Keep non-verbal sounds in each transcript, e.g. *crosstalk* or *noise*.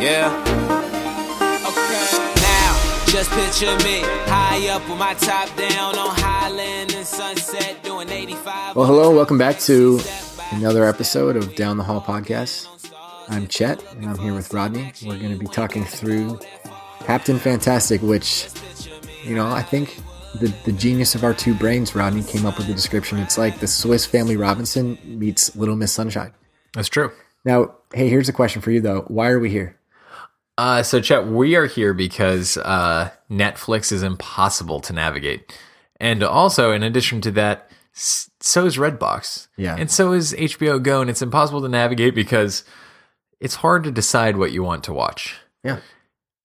Yeah. Okay. Now, just picture me high up with my top down on Highland and Sunset doing 85. Well, hello, welcome back to another episode of Down the Hall podcast. I'm Chet, and I'm here with Rodney. We're going to be talking through Captain Fantastic, which, you know, I think the, the genius of our two brains, Rodney, came up with the description. It's like the Swiss Family Robinson meets Little Miss Sunshine. That's true. Now, hey, here's a question for you, though. Why are we here? Uh, so, Chet, we are here because uh, Netflix is impossible to navigate. And also, in addition to that, so is Redbox. Yeah. And so is HBO Go. And it's impossible to navigate because it's hard to decide what you want to watch. Yeah.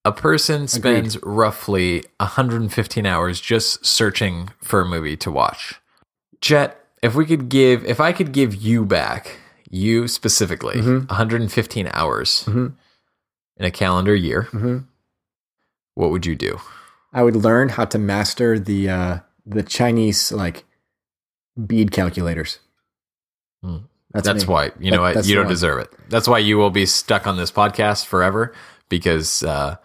A person spends roughly 115 hours just searching for a movie to watch. Chet, if we could give, if I could give you back, you specifically, 115 hours in a calendar year, what would you do? I would learn how to master the uh, the Chinese like bead calculators. Hmm. That's, That's why, you know That- what, you don't one. deserve it. That's why you will be stuck on this podcast forever because uh,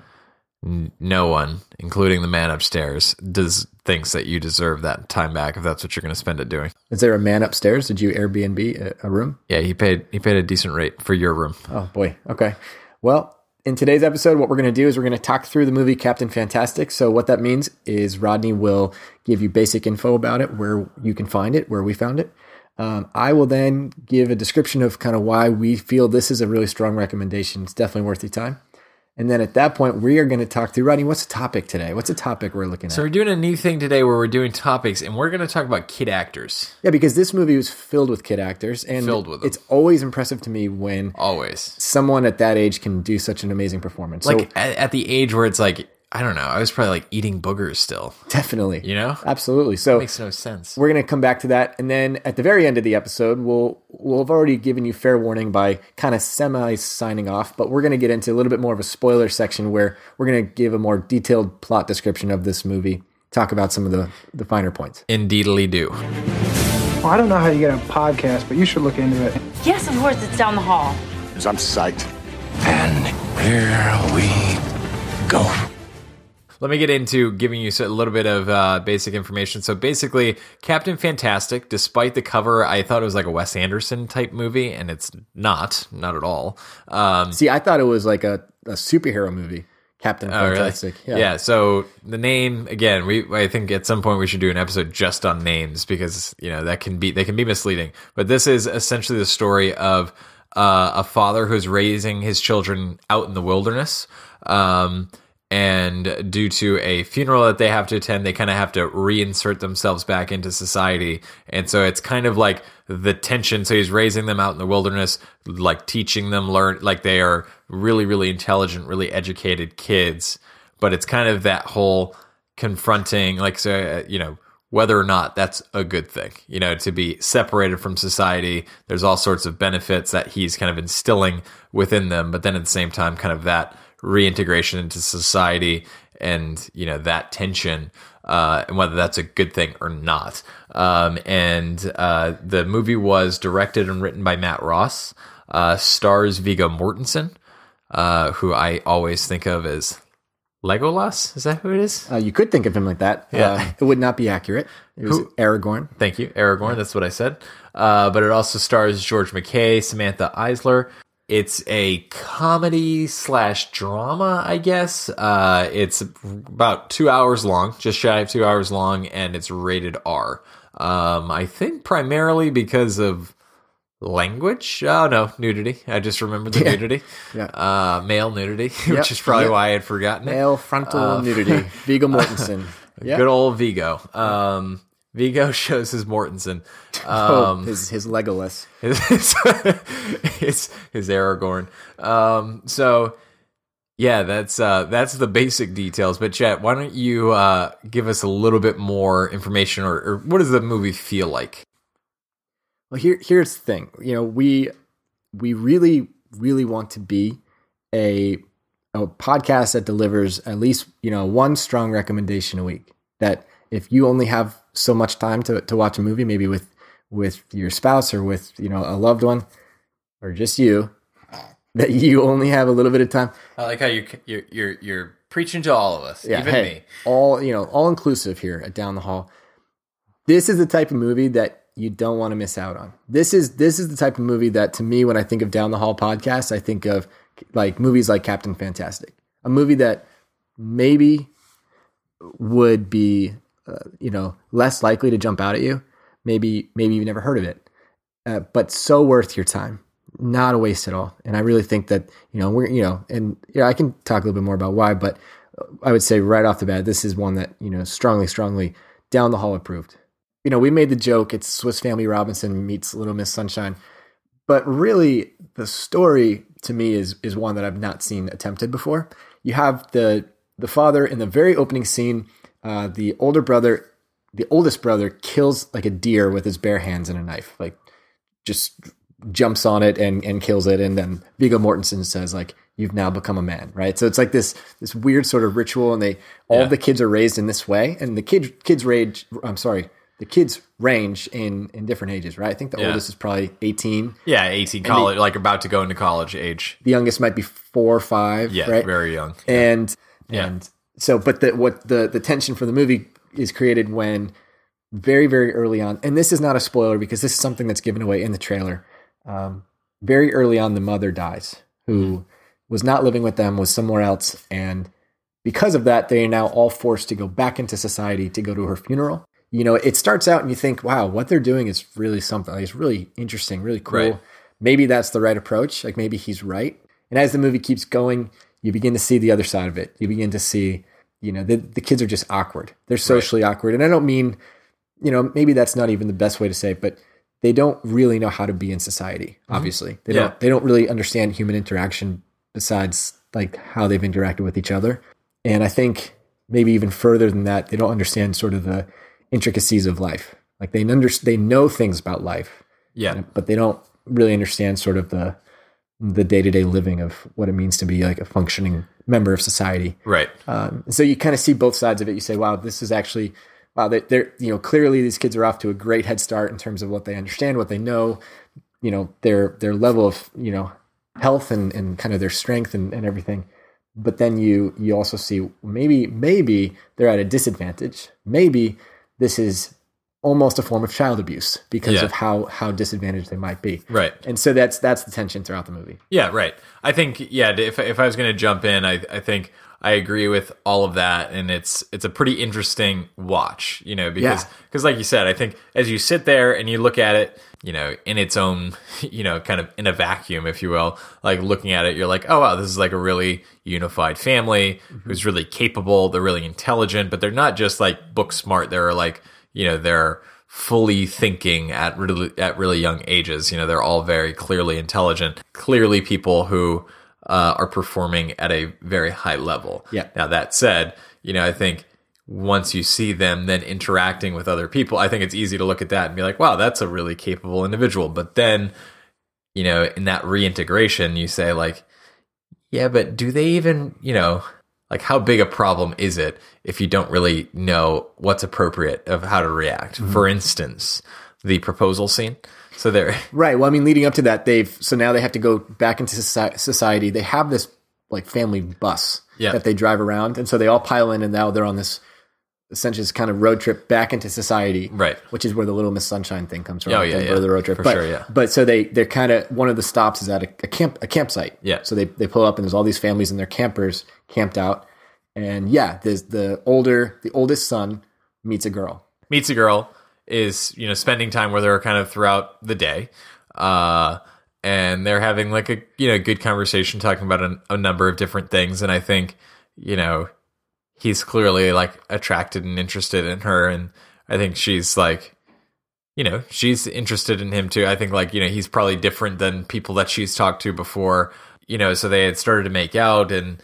no one, including the man upstairs, does thinks that you deserve that time back if that's what you're going to spend it doing. Is there a man upstairs? Did you Airbnb a, a room? Yeah, he paid he paid a decent rate for your room. Oh boy. Okay. Well, in today's episode, what we're going to do is we're going to talk through the movie Captain Fantastic. So what that means is Rodney will give you basic info about it, where you can find it, where we found it. Um, I will then give a description of kind of why we feel this is a really strong recommendation. It's definitely worth your time. And then at that point, we are going to talk through Rodney. What's the topic today? What's the topic we're looking at? So we're doing a new thing today where we're doing topics and we're going to talk about kid actors. yeah, because this movie was filled with kid actors, and Filled with them. it's always impressive to me when Always. someone at that age can do such an amazing performance. So Like at, at the age where it's like, I don't know, I was probably like eating boogers still. definitely, You know? absolutely. So it Makes no sense. we're going to come back to that, and then at the very end of the episode, we'll we'll have already given you fair warning by kind of semi signing off, but we're going to get into a little bit more of a spoiler section where we're going to give a more detailed plot description of this movie, talk about some of the the finer points. Indeedly do. Well, I don't know how you get a podcast, but you should look into it. Yes, of course, it's down the hall. Because I'm psyched. And here we go. Let me get into giving you a little bit of uh, basic information. So basically, Captain Fantastic, despite the cover, I thought it was like a Wes Anderson type movie, and it's not, not at all. Um, See, I thought it was like a, a superhero movie, Captain Oh, really? Fantastic. Yeah. So the name again, we I think at some point we should do an episode just on names because you know that can be they can be misleading. But this is essentially the story of uh, a father who's raising his children out in the wilderness. Um, and due to a funeral that they have to attend, they kind of have to reinsert themselves back into society. And so it's kind of like the tension. So he's raising them out in the wilderness, like teaching them learn, like they are really, really intelligent, really educated kids. But it's kind of that whole confronting, like, so, uh, you know, whether or not that's a good thing, you know, to be separated from society. There's all sorts of benefits that he's kind of instilling within them. But then at the same time, kind of that reintegration into society and you know that tension uh, and whether that's a good thing or not um, and uh, the movie was directed and written by matt ross uh, stars viggo mortensen uh, who i always think of as legolas is that who it is Uh, you could think of him like that. Yeah. Uh, it would not be accurate. It was Who- Aragorn. Thank you, Aragorn. That's what I said. Uh, but it also stars George MacKay, Samantha Isler. It's a comedy slash drama, I guess. Uh, it's about two hours long, just shy of two hours long, and it's rated R. Um, I think primarily because of language. Oh no, nudity. I just remembered the nudity. Yeah. Uh, male nudity, *laughs* Yep. which is probably Yep. why I had forgotten it. Male frontal nudity. *laughs* Viggo Mortensen. Yeah. Good old Viggo. Um, Viggo *laughs* shows his Mortensen. *laughs* Oh, Um, his his Legolas. *laughs* his his, his Aragorn. Um, so yeah, that's uh, that's the basic details. But Chet, why don't you uh, give us a little bit more information, or, or what does the movie feel like? Well, here here's the thing. You know, we we really really want to be a a podcast that delivers at least you know one strong recommendation a week. That if you only have so much time to to watch a movie, maybe with with your spouse or with you know a loved one, or just you that you only have a little bit of time. I like how you you're you're, you're preaching to all of us, Yeah, even hey, me. all you know, all inclusive here at Down the Hall. This is the type of movie that you don't want to miss out on. This is this is the type of movie that to me when I think of Down the Hall podcast, I think of like movies like Captain Fantastic. A movie that maybe would be uh, you know, less likely to jump out at you. Maybe maybe you've never heard of it. Uh, but so worth your time. Not a waste at all. And I really think that, you know, we're, you know, and yeah, I can talk a little bit more about why, but I would say right off the bat, this is one that, you know, strongly, strongly down the hall approved. You know, we made the joke, it's Swiss Family Robinson meets Little Miss Sunshine. But really, the story to me is is one that I've not seen attempted before. You have the the father in the very opening scene, uh, the older brother, the oldest brother kills like a deer with his bare hands and a knife, like just jumps on it and and kills it, and then Viggo Mortensen says like, "You've now become a man," right? So it's like this this weird sort of ritual, and they all Yeah. the kids are raised in this way, and the kid kids rage. I'm sorry. The kids range in in different ages, right? I think the Yeah. oldest is probably 18 Yeah, eighteen college, like about to go into college age. the youngest might be four or five. Yeah, right? very young. And Yeah. and so, but the what the the tension for the movie is created when very very early on, and this is not a spoiler because this is something that's given away in the trailer. Um, very early on, the mother dies, who was not living with them, was somewhere else, and because of that, they are now all forced to go back into society to go to her funeral. You know, it starts out and you think, wow, what they're doing is really something. Like, it's really interesting, really cool. Right. Maybe that's the right approach. Like maybe he's right. And as the movie keeps going, you begin to see the other side of it. You begin to see, you know, the, the kids are just awkward. They're socially awkward. And I don't mean, you know, maybe that's not even the best way to say it, but they don't really know how to be in society, mm-hmm. obviously. They Yeah. don't they don't really understand human interaction besides like how they've interacted with each other. And I think maybe even further than that, they don't understand sort of the intricacies of life. Like they under, they know things about life, Yeah, but they don't really understand sort of the the day to day living of what it means to be like a functioning member of society. right. Um, so you kind of see both sides of it. You say, "Wow, this is actually wow." They, they're you know clearly these kids are off to a great head start in terms of what they understand, what they know, you know their their level of you know health and and kind of their strength and, and everything. But then you you also see maybe maybe they're at a disadvantage. Maybe this is almost a form of child abuse because Yeah. of how how disadvantaged they might be. Right. And so that's that's the tension throughout the movie. Yeah, right. I think yeah. If if I was going to jump in, I I think I agree with all of that, and it's it's a pretty interesting watch, you know, because Yeah. because like you said, I think as you sit there and you look at it, you know, in its own, *laughs* you know, kind of in a vacuum, if you will, like looking at it, you're like, oh wow, this is like a really unified family mm-hmm. who's really capable. They're really intelligent, but they're not just like book smart. They're like, you know, they're fully thinking at really at really young ages. You know, they're all very clearly intelligent, clearly people who uh, are performing at a very high level. Yeah. Now that said, you know, I think once you see them then interacting with other people, I think it's easy to look at that and be like, wow, that's a really capable individual. But then, you know, in that reintegration, you say like, yeah, but do they even, you know, like how big a problem is it if you don't really know what's appropriate of how to react? Mm-hmm. For instance, the proposal scene. So there, *laughs* Right. Well, I mean, leading up to that, they've so now they have to go back into society. They have this like family bus Yeah. that they drive around, and so they all pile in, and now they're on this essentially this kind of road trip back into society. Right. Which is where the Little Miss Sunshine thing comes from. Oh, yeah, yeah. the road trip For but, sure, yeah. But so they they're kind of one of the stops is at a, a camp a campsite. Yeah. So they they pull up and there's all these families and their campers camped out, and yeah, there's the older the oldest son meets a girl. meets a girl is you know spending time with her kind of throughout the day uh and they're having like a you know good conversation talking about a, a number of different things and i think you know he's clearly like attracted and interested in her and i think she's like you know she's interested in him too i think like you know he's probably different than people that she's talked to before you know so they had started to make out and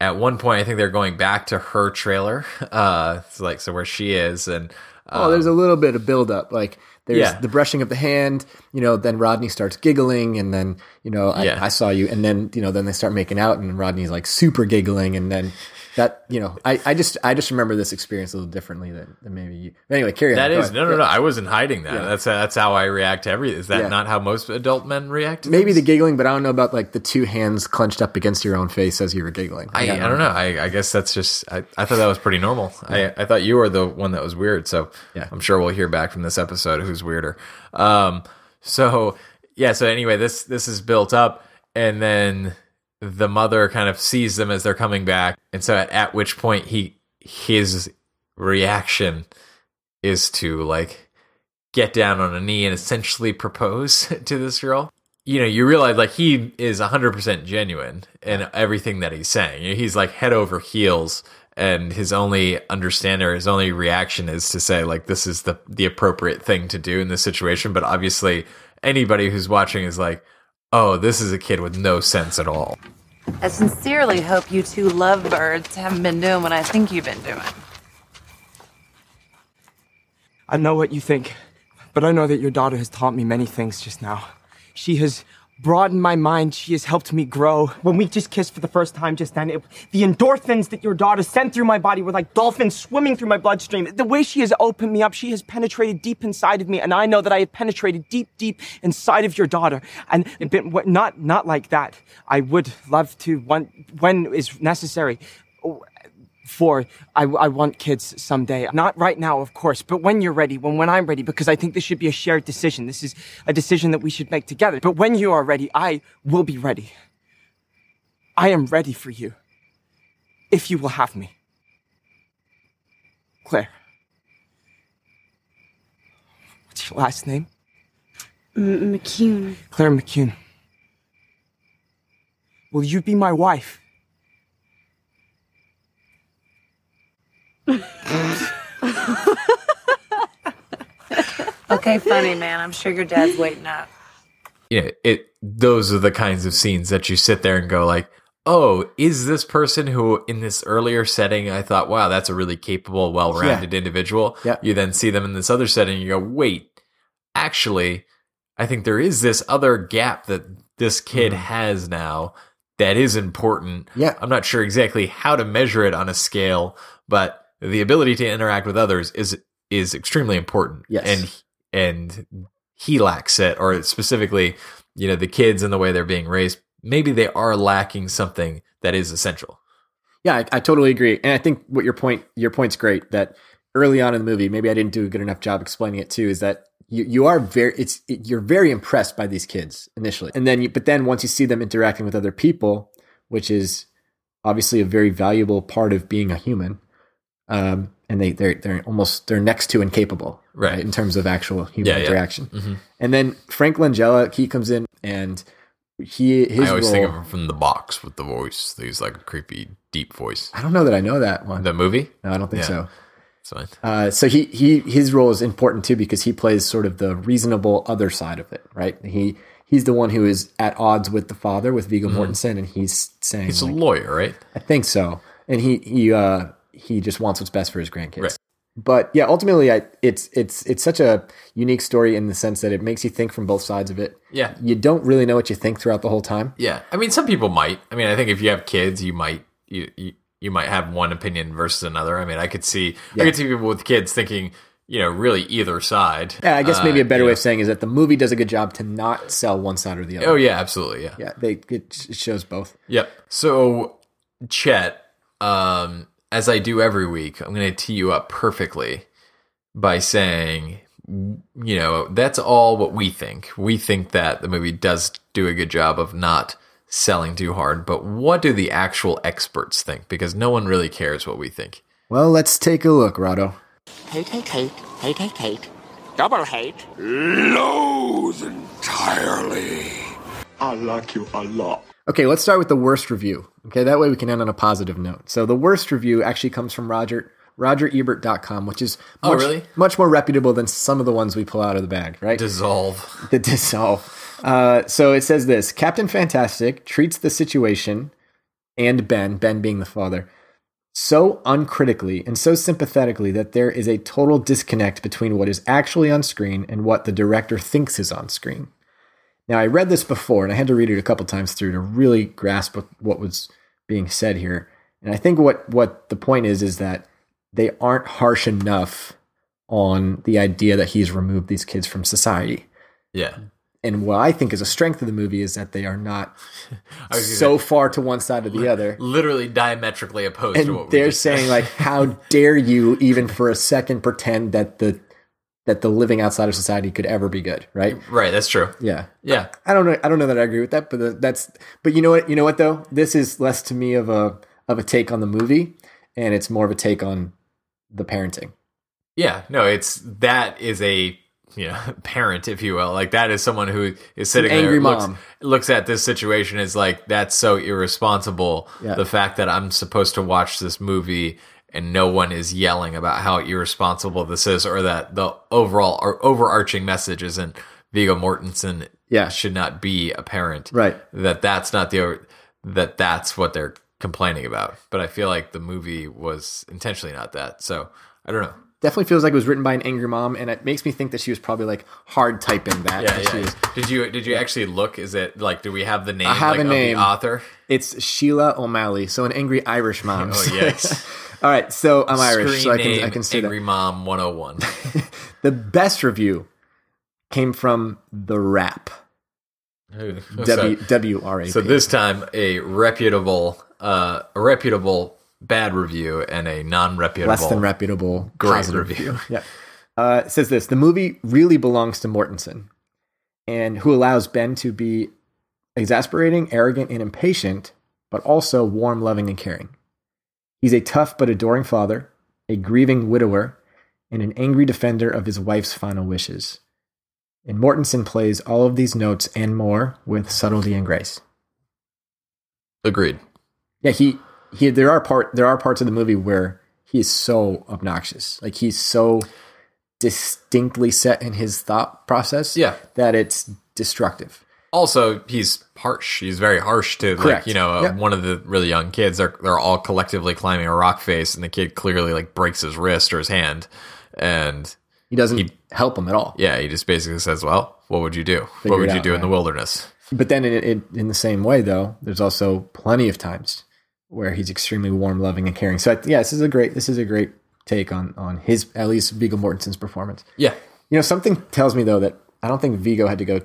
at one point i think they're going back to her trailer *laughs* uh like so where she is and Oh, there's a little bit of buildup. Like there's Yeah. the brushing of the hand. You know, then Rodney starts giggling, and then you know, I, Yeah. I saw you, and then you know, then they start making out, and Rodney's like super giggling, and then that you know, I, I just I just remember this experience a little differently than, than maybe you. Anyway, carry on. That is no, no, no. I wasn't hiding that. Yeah. That's that's how I react to every. Is that Yeah. not how most adult men react? to Maybe the giggling, but I don't know about like the two hands clenched up against your own face as you were giggling. I, I don't know. I, I guess that's just. I, I thought that was pretty normal. I, I thought you were the one that was weird. So Yeah. I'm sure we'll hear back from this episode who's weirder. Um. So yeah. So anyway, this this is built up, and then the mother kind of sees them as they're coming back, and so at, at which point he his reaction is to like get down on a knee and essentially propose *laughs* to this girl. You know, you realize like he is 100% genuine in everything that he's saying. He's like head over heels and his only understanding or his only reaction is to say like this is the the appropriate thing to do in this situation, but obviously anybody who's watching is like, "Oh, this is a kid with no sense at all." I sincerely hope you two lovebirds haven't been doing what I think you've been doing. I know what you think, but I know that your daughter has taught me many things just now. She has broadened my mind. She has helped me grow. When we just kissed for the first time just then, it, the endorphins that your daughter sent through my body were like dolphins swimming through my bloodstream. The way she has opened me up, she has penetrated deep inside of me, and I know that I have penetrated deep, deep inside of your daughter. And been, not, not like that. I would love to, when, when is necessary, for I, I want kids someday. Not right now, of course, but when you're ready, when, when I'm ready, because I think this should be a shared decision. This is a decision that we should make together. But when you are ready, I will be ready. I am ready for you. If you will have me. Claire. What's your last name? McCune. Claire McCune. Will you be my wife? *laughs* Okay, funny man. I'm sure your dad's waiting up. Yeah, it those are the kinds of scenes that you sit there and go like, "Oh, is this person who in this earlier setting I thought, wow, that's a really capable, well-rounded individual." Yeah. You then see them in this other setting and you go, "Wait, actually, I think there is this other gap that this kid mm-hmm. has now that is important." Yeah. I'm not sure exactly how to measure it on a scale, but the ability to interact with others is is extremely important. Yes. And and he lacks it, or specifically, you know, the kids and the way they're being raised, maybe they are lacking something that is essential. Yeah, I, I totally agree, and I think what your point your point's great. That early on in the movie, maybe I didn't do a good enough job explaining it too. Is that you you are very it's it, you're very impressed by these kids initially, and then you, but then once you see them interacting with other people, which is obviously a very valuable part of being a human, um, and they they're they're almost they're next to incapable, Right. in terms of actual human Yeah, yeah. interaction. Mhm. And then Frank Langella, he comes in and he his I always role, think of him from the box with the voice. He's like a creepy, deep voice. I don't know that I know that one. The movie? no, I don't think Yeah. so. Uh, so he he his role is important too because he plays sort of the reasonable other side of it, right? He he's the one who is at odds with the father with Viggo Mortensen, and he's saying, Mm-hmm. He's a lawyer, right? I think so, and he he uh, he just wants what's best for his grandkids. Right. But yeah, ultimately, I, it's it's it's such a unique story in the sense that it makes you think from both sides of it. Yeah. you don't really know what you think throughout the whole time. Yeah. I mean, some people might. I mean, I think if you have kids, you might you you, you might have one opinion versus another. I mean, I could see Yeah. I could see people with kids thinking, you know, really either side. Yeah, I guess maybe Uh, a better you way know. of saying is that the movie does a good job to not sell one side or the other. Oh yeah, absolutely. Yeah. yeah, they it, it shows both. Yep. So, Chet, um, as I do every week, I'm going to tee you up perfectly by saying, you know, that's all what we think. We think that the movie does do a good job of not selling too hard, but what do the actual experts think? Because no one really cares what we think. Well, let's take a look, Rado. Hate, hate, hate, hate, hate, hate. Double hate. Loathe entirely. I like you a lot. Okay, let's start with the worst review. Okay, that way we can end on a positive note. So the worst review actually comes from Roger RogerEbert.com, which is Oh, really? much more reputable than some of the ones we pull out of the bag, right? Dissolve. the dissolve. Uh, so it says this: Captain Fantastic treats the situation and Ben, Ben being the father, so uncritically and so sympathetically that there is a total disconnect between what is actually on screen and what the director thinks is on screen. Now, I read this before and I had to read it a couple times through to really grasp what- what was being said here. And I think what, what the point is is that they aren't harsh enough on the idea that he's removed these kids from society. Yeah. And what I think is a strength of the movie is that they are not *laughs* I was gonna so far to one side or the other. literally diametrically opposed to what And they're saying like, how *laughs* dare you even for a second pretend that the that the living outside of society could ever be good, right? right, that's true. Yeah. Yeah. I don't know. I don't know that I agree with that, but that's. But you know what? You know what though? This is less to me of a of a take on the movie, and it's more of a take on the parenting. Yeah, no, it's that is a you know *laughs* parent, if you will. Like that is someone who is sitting angry there, looks, mom. looks at this situation is like that's so irresponsible. Yeah. The fact that I'm supposed to watch this movie and no one is yelling about how irresponsible this is, or that the overall or overarching message isn't Viggo Mortensen Yeah. should not be a parent. Right. That that's not the that that's what they're complaining about. But I feel like the movie was intentionally not that. So I don't know. Definitely feels like it was written by an angry mom, and it makes me think that she was probably like hard typing that. Yeah, yeah. was- Did you did you actually look? Is it like do we have the name? I have like, a of name. the author. It's Sheila O'Malley, so an angry Irish mom. *laughs* Oh yes, *laughs* All right, so I'm Irish, Screen so I can name, I can say Angry that. Mom 101. *laughs* The best review came from the Wrap. *laughs* W W R A. so this time a reputable, uh, a reputable bad review and a non-reputable less than reputable Great review. *laughs* Yeah. Uh, it says this: the movie really belongs to Mortensen, and who allows Ben to be exasperating, arrogant, and impatient, but also warm, loving, and caring. He's a tough but adoring father, a grieving widower, and an angry defender of his wife's final wishes. And Mortensen plays all of these notes and more with subtlety and grace. Agreed. Yeah, he he. There are part there are parts of the movie where he is so obnoxious. Like he's so distinctly set in his thought process. Yeah. that it's destructive. Also, he's harsh. He's very harsh to like you know uh, Yeah. one of the really young kids. They're they're all collectively climbing a rock face, and the kid clearly like breaks his wrist or his hand, and He doesn't help him at all. yeah, he just basically says, "Well, what would you do? Figure what would it you out, do in the wilderness?" But then, in, in in the same way, though, there's also plenty of times where he's extremely warm, loving, and caring. So, I, yeah, this is a great this is a great take on on his at least Viggo Mortensen's performance. Yeah, You know, something tells me though that I don't think Viggo had to go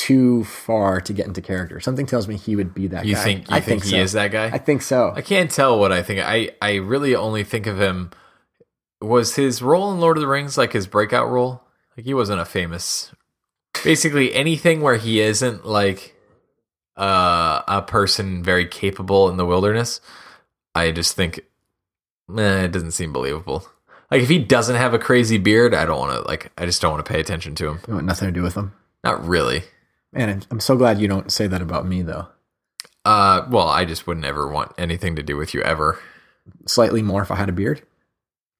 too far to get into character. Something tells me he would be that You guy. think- you I think he so. is that guy? I think so. I can't tell what I think. I I really only think of him. Was his role in Lord of the Rings like his breakout role? Like he wasn't a famous. Basically, anything where he isn't like uh, a person very capable in the wilderness, I just think, eh, it doesn't seem believable. Like if he doesn't have a crazy beard, I don't want to like. I just don't want to pay attention to him. You want nothing to do with him. Not really. Man, I'm, I'm so glad you don't say that about me though. Uh, well, I just wouldn't ever want anything to do with you ever. Slightly more if I had a beard.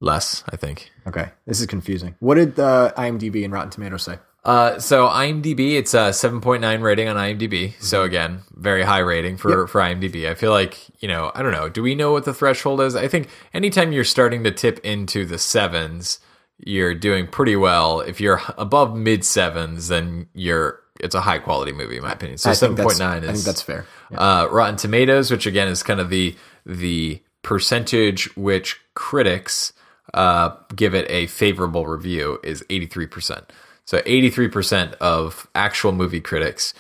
Less, I think. Okay, this is confusing. What did uh, IMDb and Rotten Tomatoes say? Uh, so IMDb, it's a 7.9 rating on IMDb. So again, very high rating for, for IMDb. I feel like, you know, I don't know. Do we know what the threshold is? I think anytime you're starting to tip into the sevens, you're doing pretty well. If you're above mid sevens, then you're, it's a high quality movie, in my opinion. So think that's- 7.9 is, I think that's fair. uh, Rotten Tomatoes, which again is kind of the the percentage which critics uh, give it a favorable review is eighty three percent. So eighty three percent of actual movie critics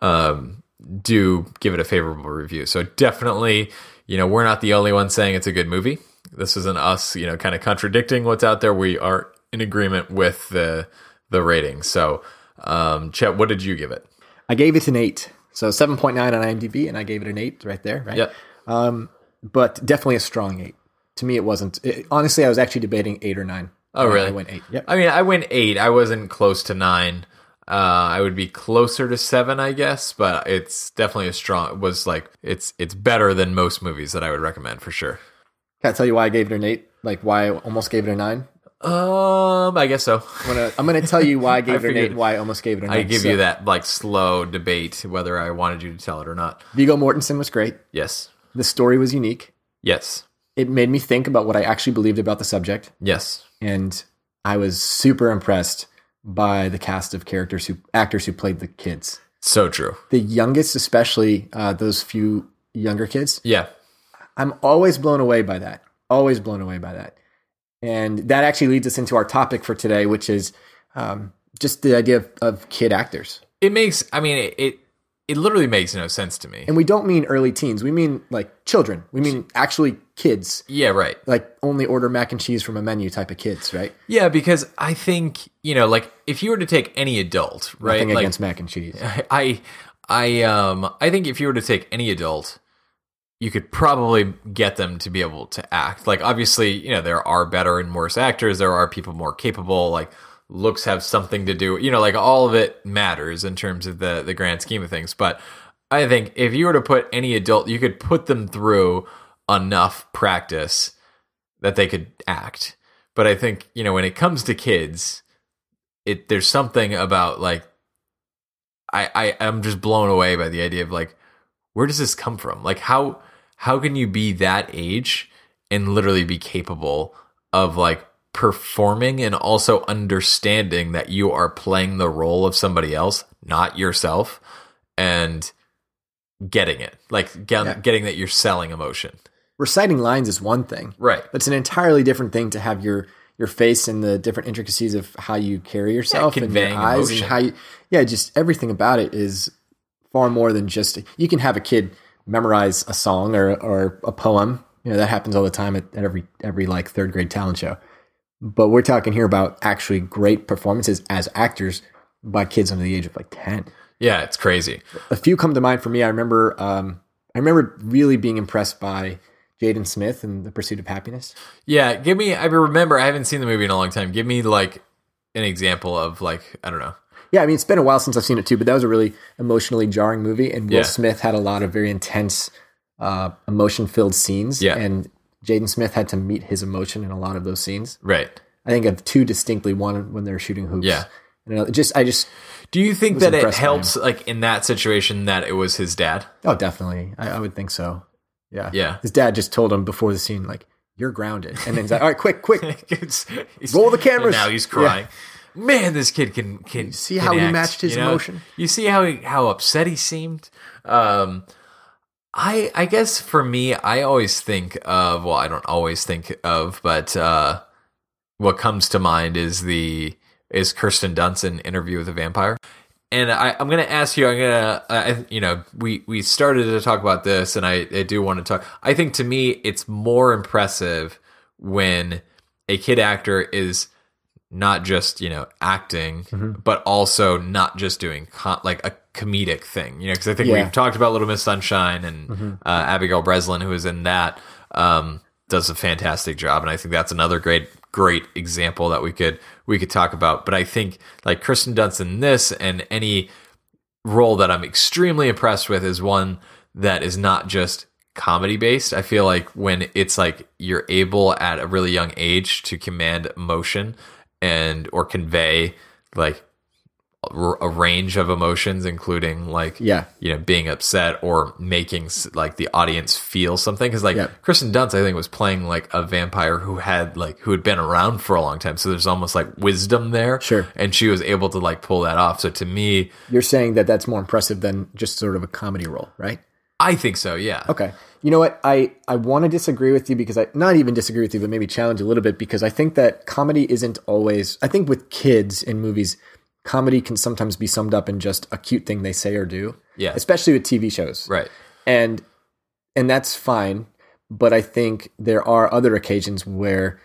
um, do give it a favorable review. So definitely, you know, we're not the only ones saying it's a good movie. This isn't us, you know, kind of contradicting what's out there. We are in agreement with the the rating. So, um, Chet, what did you give it? I gave it an eight. So 7.9 on IMDb, and I gave it an eight right there, right? Yep. But definitely a strong eight. To me, it wasn't. It, honestly, I was actually debating eight or nine. Oh, really? I went eight. Yep. I mean, I went eight. I wasn't close to nine. Uh, I would be closer to seven, I guess, but it's definitely a strong. It was like it's it's better than most movies that I would recommend for sure. Can I tell you why I gave it an eight? Like why I almost gave it a nine? Um, I guess so. I'm gonna, I'm gonna tell you why I *laughs* gave it an eight why I almost gave it a nine. I give So, you that like slow debate whether I wanted you to tell it or not. Viggo Mortensen was great. Yes, The story was unique. yes, it made me think about what I actually believed about the subject, Yes. and I was super impressed by the cast of characters who actors who played the kids. So true. The youngest, especially uh, those few younger kids, Yeah. I'm always blown away by that. Always blown away by that. And that actually leads us into our topic for today, which is um, just the idea of, of kid actors. It makes. I mean, it, it it literally makes no sense to me. And we don't mean early teens. We mean like children. We mean actually kids. Yeah. Right. Like only order mac and cheese from a menu type of kids, right? Yeah, because I think you know, like if you were to take any adult, right? Nothing like, against mac and cheese. *laughs* I, I, um, I think if you were to take any adult, you could probably get them to be able to act. Like, obviously, you know, there are better and worse actors. There are people more capable. Like, looks have something to do. You know, like all of it matters in terms of the the grand scheme of things. But I think if you were to put any adult, you could put them through enough practice that they could act. But I think you know when it comes to kids, it there's something about like I, I I'm just blown away by the idea of like where does this come from? Like how how can you be that age and literally be capable of like performing and also understanding that you are playing the role of somebody else, not yourself, and getting it. Like get, Yeah. getting that you're selling emotion. Reciting lines is one thing. Right. But it's an entirely different thing to have your your face and the different intricacies of how you carry yourself and your eyes emotion. and how you yeah, just everything about it is far more than just you can have a kid memorize a song or or a poem. You know, that happens all the time at, at every every like third grade talent show. But we're talking here about actually great performances as actors by kids under the age of like 10 Yeah, it's crazy. a few come to mind for me. I remember, um, I remember really being impressed by Jaden Smith and The Pursuit of Happyness. Yeah, give me I remember I haven't seen the movie in a long time. Give me like an example of like I don't know. Yeah, I mean, it's been a while since I've seen it too, but that was a really emotionally jarring movie. And Will Yeah. Smith had a lot of very intense, uh, emotion-filled scenes. Yeah. and Jaden Smith had to meet his emotion in a lot of those scenes. Right. I think of two distinctly. One when they're shooting hoops. Yeah. and just I just Do you think that it helps like in that situation that it was his dad? oh definitely I, I would think so. Yeah, Yeah. His dad just told him before the scene like you're grounded, and then he's like, all right, quick, quick, *laughs* Roll the cameras. and now he's crying. Man, this kid can can see can how he matched his you know? emotion? You see how he, how upset he seemed. Um, I I guess for me, I always think of well, I don't always think of, but uh, what comes to mind is the is Kirsten Dunst in Interview with a Vampire. And I, I'm going to ask you. I'm going to, I, you know, we we started to talk about this, and I, I do want to talk. I think to me, it's more impressive when a kid actor is not just you know acting, but also not just doing co- like a comedic thing. You know, because I think Yeah. we've talked about Little Miss Sunshine and uh, Abigail Breslin, who is in that, um, does a fantastic job, and I think that's another great great example that we could we could talk about. But I think like Kirsten Dunst in this and any role that I'm extremely impressed with is one that is not just comedy based. I feel like when it's like you're able at a really young age to command emotion and or convey like a range of emotions including like Yeah. you know being upset or making like the audience feel something because like Yeah. Kirsten Dunst I think was playing like a vampire who had like who had been around for a long time so there's almost like wisdom there Sure. and she was able to like pull that off so to me You're saying that that's more impressive than just sort of a comedy role, right? I think so yeah Okay. You know what? I, I want to disagree with you because I not even disagree with you, but maybe challenge a little bit because I think that comedy isn't always. I think with kids in movies, comedy can sometimes be summed up in just a cute thing they say or do. Yeah. Especially with TV shows. right And and that's fine, but I think there are other occasions where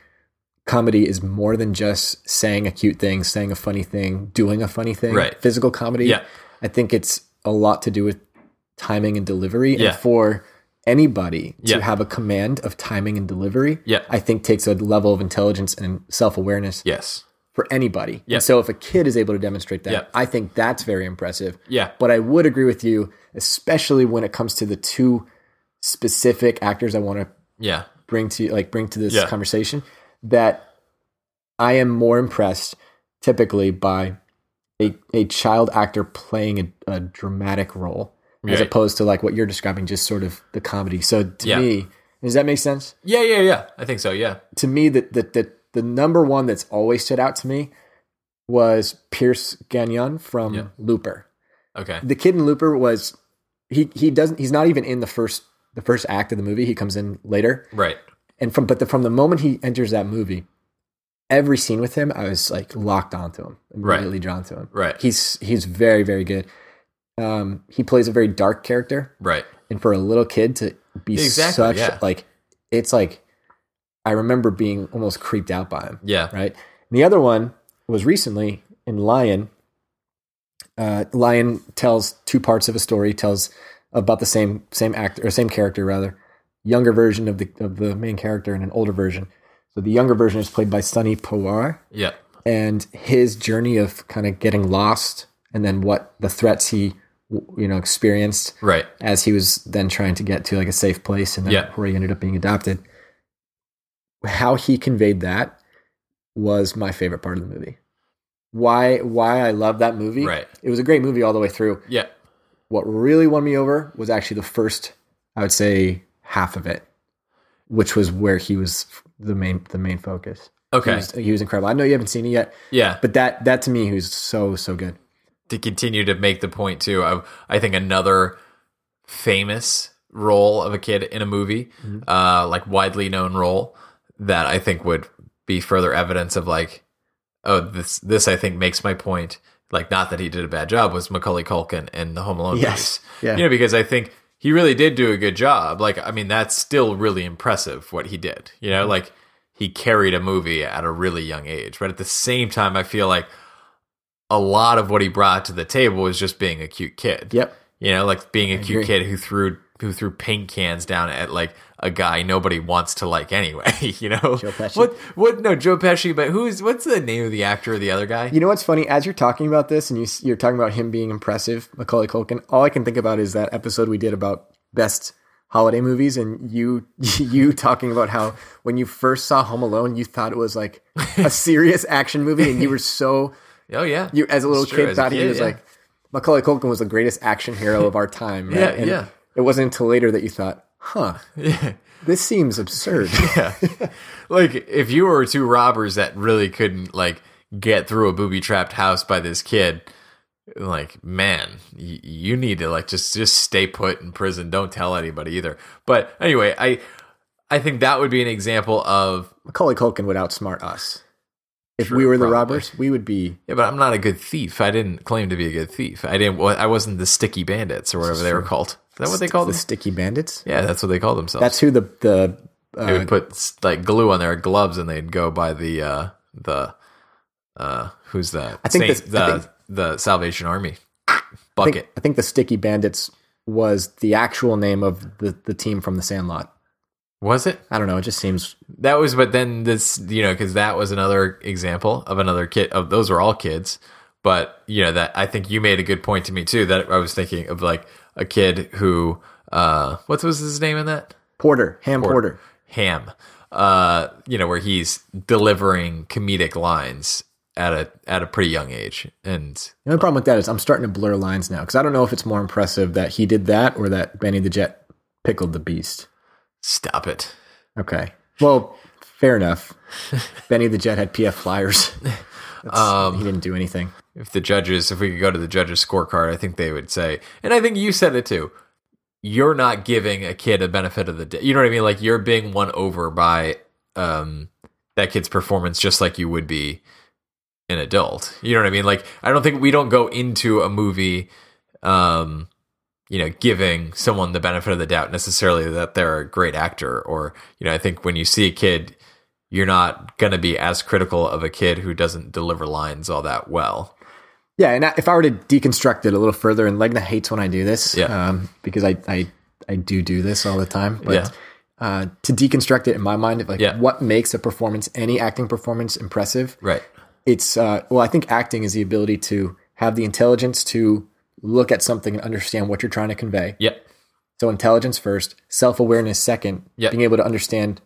comedy is more than just saying a cute thing, saying a funny thing, doing a funny thing. Right. Physical comedy. Yeah. I think it's a lot to do with timing and delivery. Yeah. And for anybody to Yeah. have a command of timing and delivery, Yeah. I think takes a level of intelligence and self awareness yes for anybody. Yeah. And so if a kid is able to demonstrate that, Yeah. I think that's very impressive. Yeah. But I would agree with you, especially when it comes to the two specific actors I want to yeah bring to like bring to this Yeah. conversation that I am more impressed typically by a, a child actor playing a, a dramatic role as opposed to like what you're describing, just sort of the comedy. So to Yeah. me, Does that make sense? Yeah, yeah, yeah. I think so. Yeah. To me, the the the, the number one that's always stood out to me was Pierce Gagnon from Yeah. Looper. Okay. The kid in Looper was he he doesn't he's not even in the first the first act of the movie. He comes in later, Right. and from but the, from the moment he enters that movie, every scene with him, I was like locked onto him, Right. immediately drawn to him. Right. He's he's very very good. Um, he plays a very dark character, Right. and for a little kid to be Exactly, such yeah. like it's like I remember being almost creeped out by him. Yeah. Right. And the other one was recently in Lion. Uh, Lion tells two parts of a story. Tells about the same same actor or same character rather, younger version of the of the main character and an older version. So the younger version is played by Sunny Pawar, Yeah. and his journey of kind of getting lost, and then what the threats he you know experienced Right. as he was then trying to get to like a safe place and then Yeah. where he ended up being adopted. How he conveyed that was my favorite part of the movie. Why why I love that movie? Right. It was a great movie all the way through. Yeah. What really won me over was actually the first, I would say, half of it, which was where he was the main the main focus. Okay. He was, he was incredible. I know you haven't seen it yet, Yeah. but that that to me he was so so good. To continue to make the point too of I think another famous role of a kid in a movie, uh, like widely known role that I think would be further evidence of like, oh, this this I think makes my point. Like, not that he did a bad job was Macaulay Culkin in the Home Alone Yes. movies. Yeah. you know, because I think he really did do a good job. Like, I mean, that's still really impressive what he did. You know, like he carried a movie at a really young age, but at the same time, I feel like a lot of what he brought to the table was just being a cute kid. Yep. You know, like being a cute agree. kid who threw who threw paint cans down at like a guy nobody wants to like anyway. *laughs* You know, Joe Pesci. What? What? No, Joe Pesci. But who's? What's the name of the actor? or The other guy? You know what's funny? As you're talking about this and you, you're talking about him being impressive, Macaulay Culkin, all I can think about is that episode we did about best holiday movies and you *laughs* you talking about how when you first saw Home Alone, you thought it was like a *laughs* serious action movie and you were so oh yeah, you as a little It's kid thought he was yeah. like Macaulay Culkin was the greatest action hero of our time. Right? *laughs* Yeah, And yeah. It wasn't until later that you thought, huh, *laughs* Yeah. this seems absurd. *laughs* yeah. like if you were two robbers that really couldn't like get through a booby trapped house by this kid like man y- you need to like just just stay put in prison don't tell anybody either but anyway i i think that would be an example of Macaulay Culkin would outsmart us. If we were the probably. robbers, we would be yeah but i'm not a good thief. I didn't claim to be a good thief. I didn't i wasn't the sticky bandits or whatever they were called. Is that what they called the them? sticky bandits. yeah that's what they called themselves. That's who the the uh, they would put like glue on their gloves and they'd go by the uh the uh who's that? I think Saint- the I think- the salvation army I bucket. Think, I think the Sticky Bandits was the actual name of the, the team from the Sandlot. Was it? I don't know. It just seems that was but then this you know because that was another example of another kid of those were all kids. But you know that i think you made a good point to me too that i was thinking of like a kid who uh what was his name in that? Porter, Ham Porter. ham. Uh you know where he's delivering comedic lines at a at a pretty young age. And The only problem with that is I'm starting to blur lines now because I don't know if it's more impressive that he did that or that Benny the Jet pickled the beast. Stop it Okay. Well, fair enough. *laughs* Benny the Jet had PF flyers. *laughs* Um, he didn't do anything. if the judges if we could go to the judges scorecard i think they would say and i think you said it too you're not giving a kid a benefit of the day you know what i mean like you're being won over by um that kid's performance just like you would be an adult you know what i mean like i don't think we don't go into a movie um you know giving someone the benefit of the doubt necessarily that they're a great actor or you know i think when you see a kid you're not going to be as critical of a kid who doesn't deliver lines all that well Yeah, and if I were to deconstruct it a little further, and Legna hates when I do this, Yeah. um, because I, I I do do this all the time. But Yeah. uh, to deconstruct it in my mind, like Yeah. what makes a performance, any acting performance, impressive? right It's uh, well, I think acting is the ability to have the intelligence to look at something and understand what you're trying to convey. Yep. So intelligence first, self awareness second, Yep. being able to understand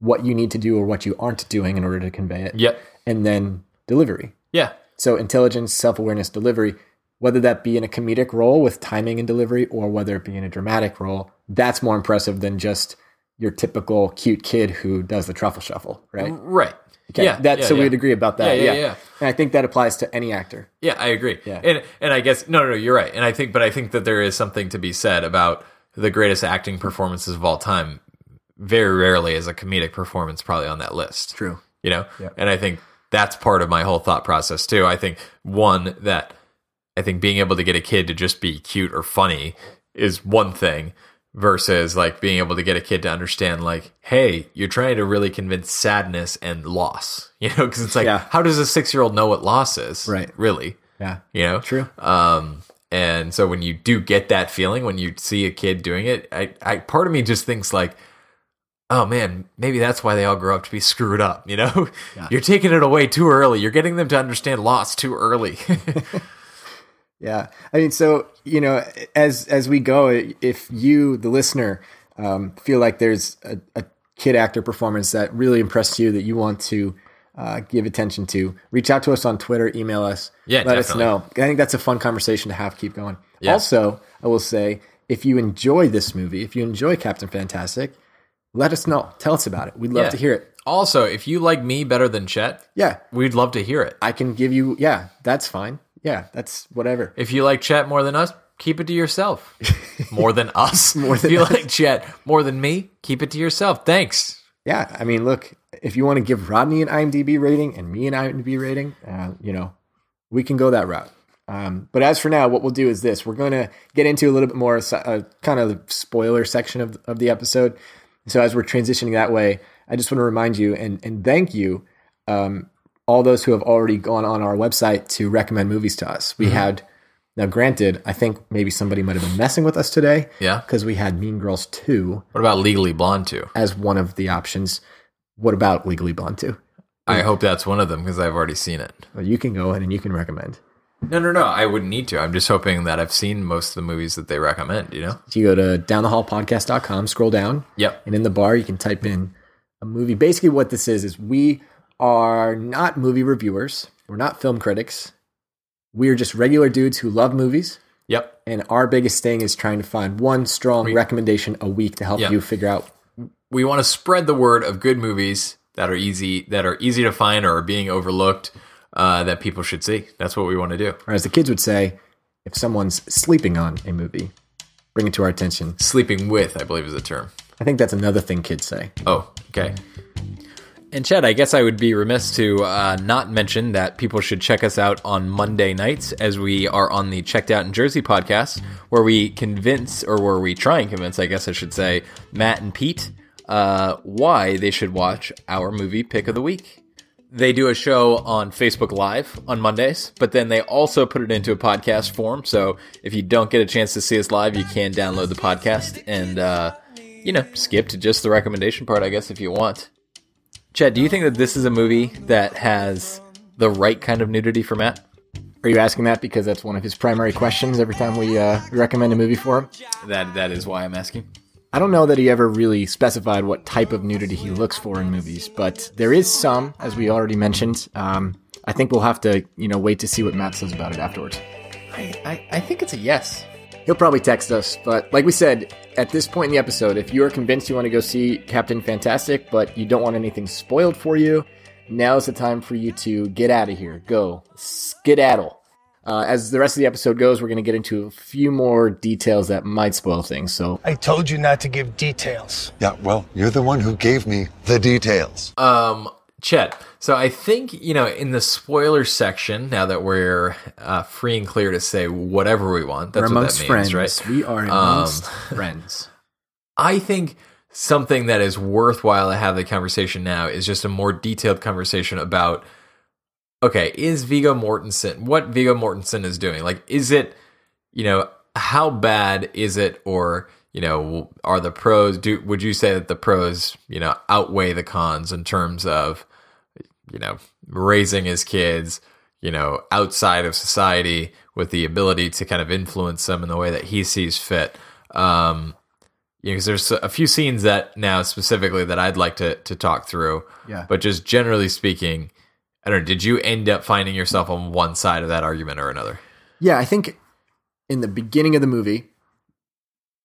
what you need to do or what you aren't doing in order to convey it, Yep. and then delivery. Yeah. So intelligence, self awareness, delivery, whether that be in a comedic role with timing and delivery, or whether it be in a dramatic role, that's more impressive than just your typical cute kid who does the truffle shuffle, right? Right. Okay, Yeah. that yeah, so yeah. we'd agree about that. Yeah, Yeah, yeah. And I think that applies to any actor. Yeah, I agree. Yeah. And and I guess no, no, no, you're right. And I think, but I think that there is something to be said about the greatest acting performances of all time. Very rarely is a comedic performance probably on that list. True. You know, Yeah. and I think that's part of my whole thought process too. I think one that I think being able to get a kid to just be cute or funny is one thing versus like being able to get a kid to understand like hey you're trying to really convince sadness and loss *laughs* you know because it's like Yeah. how does a six year old know what loss is Right. really Yeah. you know True. um and so when you do get that feeling when you see a kid doing it i i part of me just thinks like oh man maybe that's why they all grow up to be screwed up you know *laughs* you're taking it away too early you're getting them to understand loss too early *laughs* Yeah, I mean, so you know, as as we go, if you, the listener, um, feel like there's a, a kid actor performance that really impressed you that you want to uh, give attention to, reach out to us on Twitter, email us, Yeah, let us know. I think that's a fun conversation to have. Keep going. Yeah. Also, I will say, if you enjoy this movie, if you enjoy Captain Fantastic, let us know. Tell us about it. We'd love Yeah. to hear it. also if you like me better than chet Yeah, we'd love to hear it I can give you. Yeah, that's fine. Yeah, that's whatever. if you like chet more than us keep it to yourself *laughs* more than us *laughs* More than if you us. like chet more than me keep it to yourself thanks Yeah, I mean, look, if you want to give Rodney an IMDb rating and me an IMDb rating, uh, you know, we can go that route. Um, but as for now, what we'll do is this: we're going to get into a little bit more uh, kind of the spoiler section of of the episode. So as we're transitioning that way, I just want to remind you and and thank you, um, all those who have already gone on our website to recommend movies to us. We mm-hmm. had. Now, granted, I think maybe somebody might have been messing with us today. Yeah. Because we had Mean Girls 2 what about legally blonde two as one of the options. What about Legally Blonde 2? i hope that's one of them because i've already seen it Well, you can go in and you can recommend. no no no i wouldn't need to i'm just hoping that i've seen most of the movies that they recommend you know So you go to downthehallpodcast.com, scroll down, yep and in the bar you can type in a movie. Basically, what this is is we are not movie reviewers. We're not film critics. We are just regular dudes who love movies. yep And our biggest thing is trying to find one strong We- recommendation a week to help Yeah. you figure out. we want to spread the word of good movies that are easy that are easy to find or are being overlooked uh, that people should see that's what we want to do Or as the kids would say, if someone's sleeping on a movie, bring it to our attention. sleeping with i believe is the term I think that's another thing kids say. Oh, okay. And Chet, I guess I would be remiss to uh, not mention that people should check us out on Monday nights as we are on the Checked Out in Jersey podcast, where we convince, or where we try and convince, I guess I should say, Matt and Pete uh, why they should watch our movie pick of the week. They do a show on Facebook Live on Mondays, but then they also put it into a podcast form. So if you don't get a chance to see us live, you can download the podcast and, uh, you know, skip to just the recommendation part, I guess, if you want. Chet, do you think that this is a movie that has the right kind of nudity for Matt? Are you asking that because that's one of his primary questions every time we uh, recommend a movie for him? That that is why I'm asking. I don't know that he ever really specified what type of nudity he looks for in movies, but there is some, as we already mentioned. Um, I think we'll have to, you know, wait to see what Matt says about it afterwards. I, I, I think it's a yes. He'll probably text us, but like we said, at this point in the episode, if you are convinced you want to go see Captain Fantastic, but you don't want anything spoiled for you, now's the time for you to get out of here. Go skedaddle. Uh, as the rest of the episode goes, we're going to get into a few more details that might spoil things. So I told you not to give details. Yeah, well, you're the one who gave me the details. Um, Chet. So I think you know in the spoiler section now that we're uh, free and clear to say whatever we want. That's we're what amongst that means, friends. right? We are amongst *laughs* friends. I think something that is worthwhile to have the conversation now is just a more detailed conversation about okay, is Viggo Mortensen what Viggo Mortensen is doing? Like, is it, you know, how bad is it, or you know, are the pros? Do would you say that the pros, you know, outweigh the cons in terms of, you know, raising his kids, you know, outside of society with the ability to kind of influence them in the way that he sees fit. Um, you know, 'cause there's a few scenes that now specifically that I'd like to to talk through. Yeah. But just generally speaking, I don't know. Did you end up finding yourself on one side of that argument or another? Yeah, I think in the beginning of the movie,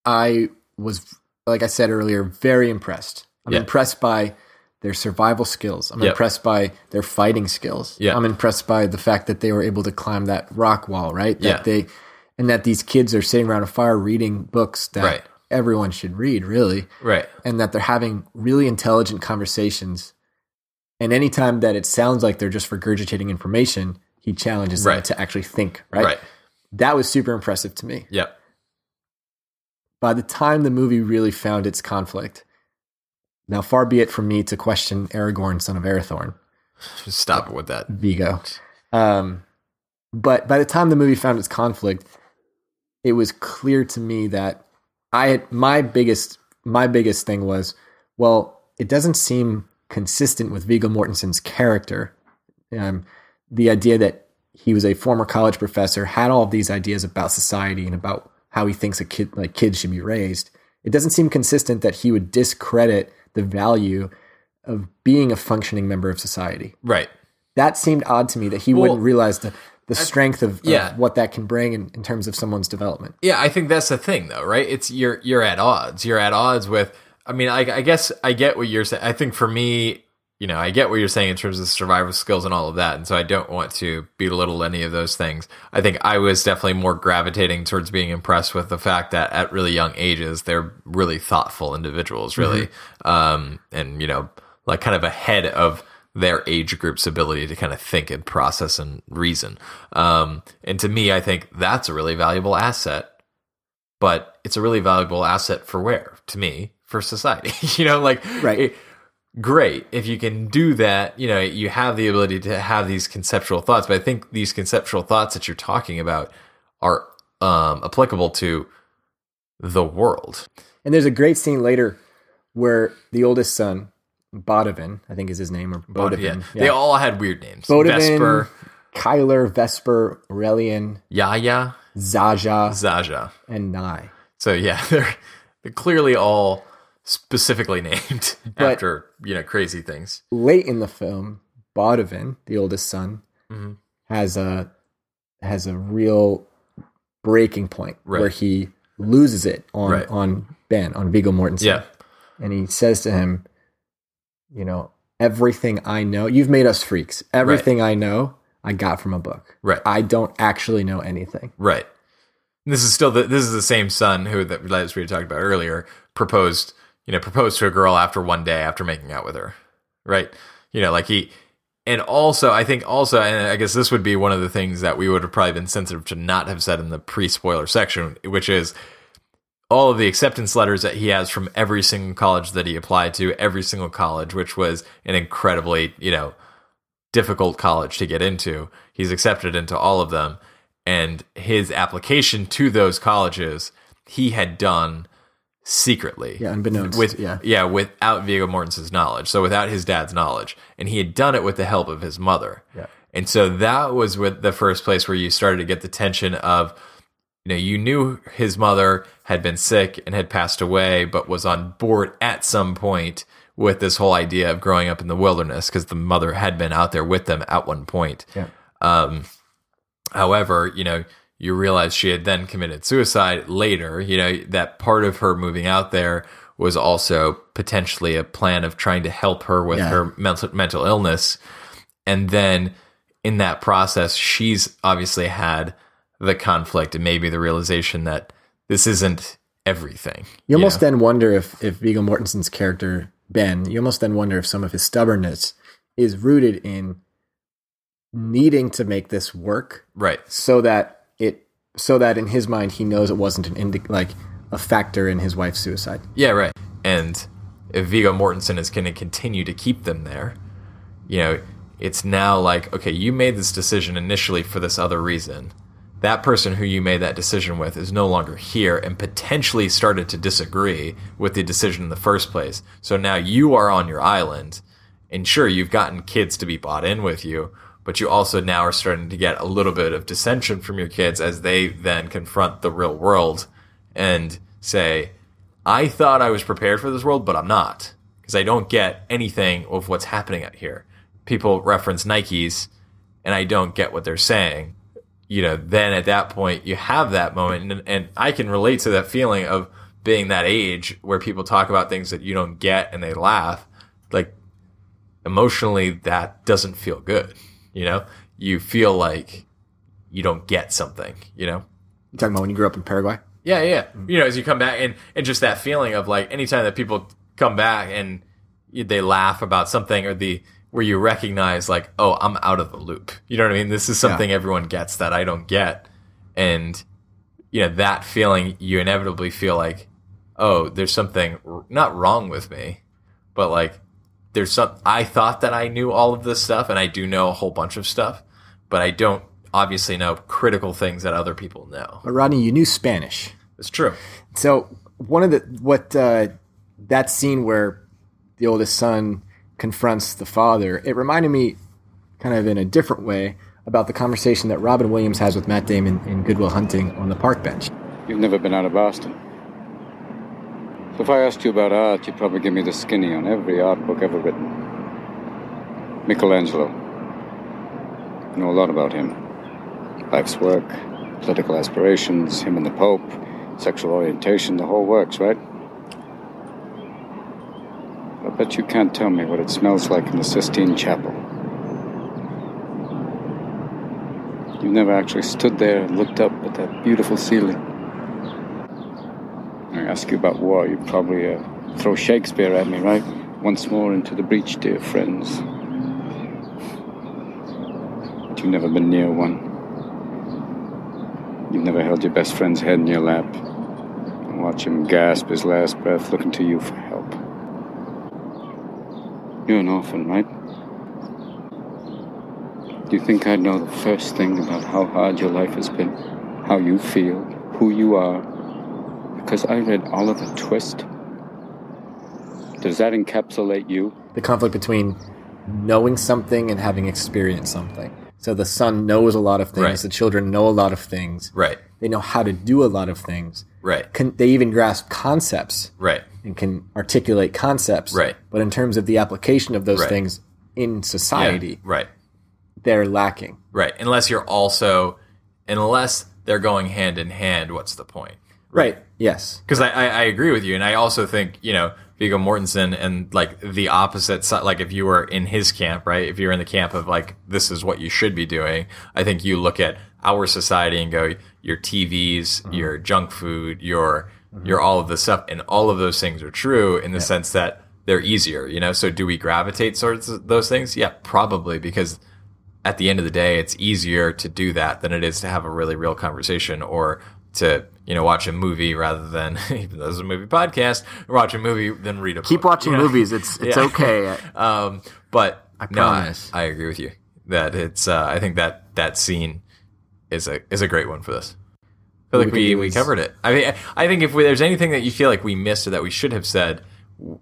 I was like I said earlier, very impressed. I'm Yeah. impressed by their survival skills. I'm Yep. impressed by their fighting skills. Yeah. I'm impressed by the fact that they were able to climb that rock wall, right? That Yeah. they and that these kids are sitting around a fire reading books that Right. everyone should read, really. Right. And that they're having really intelligent conversations. And anytime that it sounds like they're just regurgitating information, he challenges them to actually think, right? Right. That was super impressive to me Yep. by the time the movie really found its conflict, now far be it from me to question Aragorn, son of Arathorn, Just stop it with that. Viggo. Um, but by the time the movie found its conflict, it was clear to me that I had my biggest my biggest thing was, well, it doesn't seem consistent with Viggo Mortensen's character. Um, the idea that he was a former college professor had all of these ideas about society and about how he thinks a kid like kids should be raised. It doesn't seem consistent that he would discredit the value of being a functioning member of society. Right. That seemed odd to me that he Well, wouldn't realize the, the strength of, of what that can bring in, in terms of someone's development. Yeah, I think that's the thing, though, right? It's you're you're at odds. You're at odds with. I mean, I, I guess I get what you're saying. I think for me, you know, I get what you're saying in terms of survival skills and all of that, and so I don't want to belittle any of those things. I think I was definitely more gravitating towards being impressed with the fact that at really young ages they're really thoughtful individuals, really, um, and you know, like kind of ahead of their age group's ability to kind of think and process and reason. Um, and to me, I think that's a really valuable asset but it's a really valuable asset for where to me for society *laughs* you know like Right. it- great if you can do that you know you have the ability to have these conceptual thoughts but i think these conceptual thoughts that you're talking about are um applicable to the world And there's a great scene later where the oldest son, Bodevan, I think is his name, or Bodevan. yeah. they all had weird names Bodevan, Vespyr Kielyr, Vespyr, Aurelian, yaya Zaja, zaja and Nai. so yeah *laughs* they're, they're clearly all specifically *laughs* named But- after you know crazy things Late in the film, Bodevan, the oldest son, Mm-hmm. has a has a real breaking point Right. where he loses it on Right. on Ben on Viggo Mortensen. yeah and he says to him, "You know, everything I know, you've made us freaks. Everything I know, I got from a book. Right. I don't actually know anything. Right. This is still the this is the same son who that as we talked about earlier proposed you know proposed to a girl after one day after making out with her, right? You know, like he and also I think also and I guess this would be one of the things that we would have probably been sensitive to not have said in the pre spoiler section, which is all of the acceptance letters that he has from every single college that he applied to, every single college, which was an incredibly you know difficult college to get into. He's accepted into all of them. And his application to those colleges, he had done secretly. Yeah, unbeknownst, With, yeah. yeah, without Viggo Mortensen's knowledge. So without his dad's knowledge. And he had done it with the help of his mother. Yeah. And so that was with the first place where you started to get the tension of, you know, you knew his mother had been sick and had passed away, but was on board at some point with this whole idea of growing up in the wilderness because the mother had been out there with them at one point. Yeah. Um, however, you know, you realize she had then committed suicide later. You know, that part of her moving out there was also potentially a plan of trying to help her with Yeah. her mental mental illness. And then in that process, she's obviously had the conflict and maybe the realization that this isn't everything. You almost know? then wonder if if Viggo Mortensen's character Ben, you almost then wonder if some of his stubbornness is rooted in needing to make this work right. so that so that in his mind he knows it wasn't an indi- like a factor in his wife's suicide. Yeah, right. And if Viggo Mortensen is going to continue to keep them there, you know, it's now like, okay, you made this decision initially for this other reason. That person who you made that decision with is no longer here and potentially started to disagree with the decision in the first place. So now you are on your island. And sure, you've gotten kids to be bought in with you, but you also now are starting to get a little bit of dissension from your kids as they then confront the real world and say, I thought I was prepared for this world, but I'm not because I don't get anything of what's happening out here. People reference Nikes and I don't get what they're saying. You know, then at that point you have that moment and, and I can relate to that feeling of being that age where people talk about things that you don't get and they laugh, like emotionally that doesn't feel good. You know, you feel like you don't get something. You know. You talking about when you grew up in Paraguay? Yeah, yeah. Mm. You know, as you come back and and just that feeling of like anytime that people come back and they laugh about something or the where you recognize like, oh, I'm out of the loop. You know what I mean? This is something everyone gets that I don't get, and you know that feeling you inevitably feel like, oh, there's something r- not wrong with me, but like there's some. I thought that I knew all of this stuff, and I do know a whole bunch of stuff, but I don't obviously know critical things that other people know. But Rodney, you knew Spanish. It's true. So one of the what uh, that scene where the oldest son confronts the father, it reminded me, kind of in a different way, about the conversation that Robin Williams has with Matt Damon in Good Will Hunting on the park bench. You've never been out of Boston. So if I asked you about art, you'd probably give me the skinny on every art book ever written. Michelangelo. I know a lot about him. Life's work, political aspirations, him and the Pope, sexual orientation, the whole works, right? I bet you can't tell me what it smells like in the Sistine Chapel. You've never actually stood there and looked up at that beautiful ceiling. Ask you about war, you'd probably uh, throw Shakespeare at me, right? Once more into the breach, dear friends. But you've never been near one. You've never held your best friend's head in your lap and watch him gasp his last breath looking to you for help. You're an orphan, right? Do you think I'd know the first thing about how hard your life has been? How you feel? Who you are? Because I read Oliver Twist. Does that encapsulate you? The conflict between knowing something and having experienced something. So the son knows a lot of things. Right. The children know a lot of things. Right. They know how to do a lot of things. Right. Can, they even grasp concepts. Right. and can articulate concepts. Right. But in terms of the application of those Right. things in society, Yeah, right. they're lacking. Right. Unless you're also, unless they're going hand in hand, what's the point? Right. Yes. Because I, I, I agree with you. And I also think, you know, Viggo Mortensen and like the opposite side, like if you were in his camp, right? If you're in the camp of like, this is what you should be doing, I think you look at our society and go, your TVs, mm-hmm. your junk food, your, mm-hmm. your all of this stuff. And all of those things are true in the sense that they're easier, you know? So do we gravitate towards those things? Yeah, probably because at the end of the day, it's easier to do that than it is to have a really real conversation or to, you know, watch a movie rather than, *laughs* even though this is a movie podcast, watch a movie than read a Keep book, watching you know? movies. It's it's Yeah. okay. *laughs* Um, but I no, I. I agree with you that it's, uh, I think that that scene is a, is a great one for this. I feel like we, we covered it. I mean, I think if we, there's anything that you feel like we missed or that we should have said,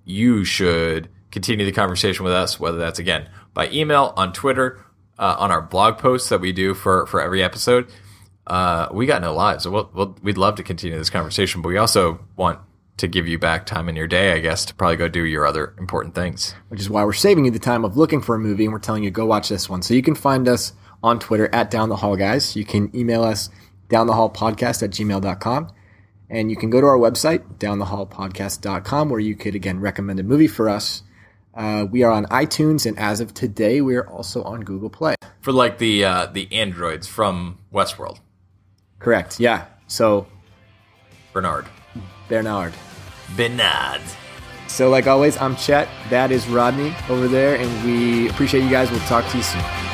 you should continue the conversation with us, whether that's again by email, on Twitter, uh, on our blog posts that we do for, for every episode. Uh, we got no lives. So we'll, we'll, we'd love to continue this conversation, but we also want to give you back time in your day, I guess, to probably go do your other important things. which is why we're saving you the time of looking for a movie and we're telling you go watch this one. So you can find us on Twitter at Down the Hall Guys. You can email us downthehallpodcast at gmail.com. And you can go to our website, downthehallpodcast.com, where you could again recommend a movie for us. Uh, we are on iTunes, and as of today, we are also on Google Play. For like the, uh, the androids from Westworld, Correct. Yeah. So Bernard. Bernard. Bernard. So like always, I'm Chet. That is Rodney over there, and we appreciate you guys. We'll talk to you soon.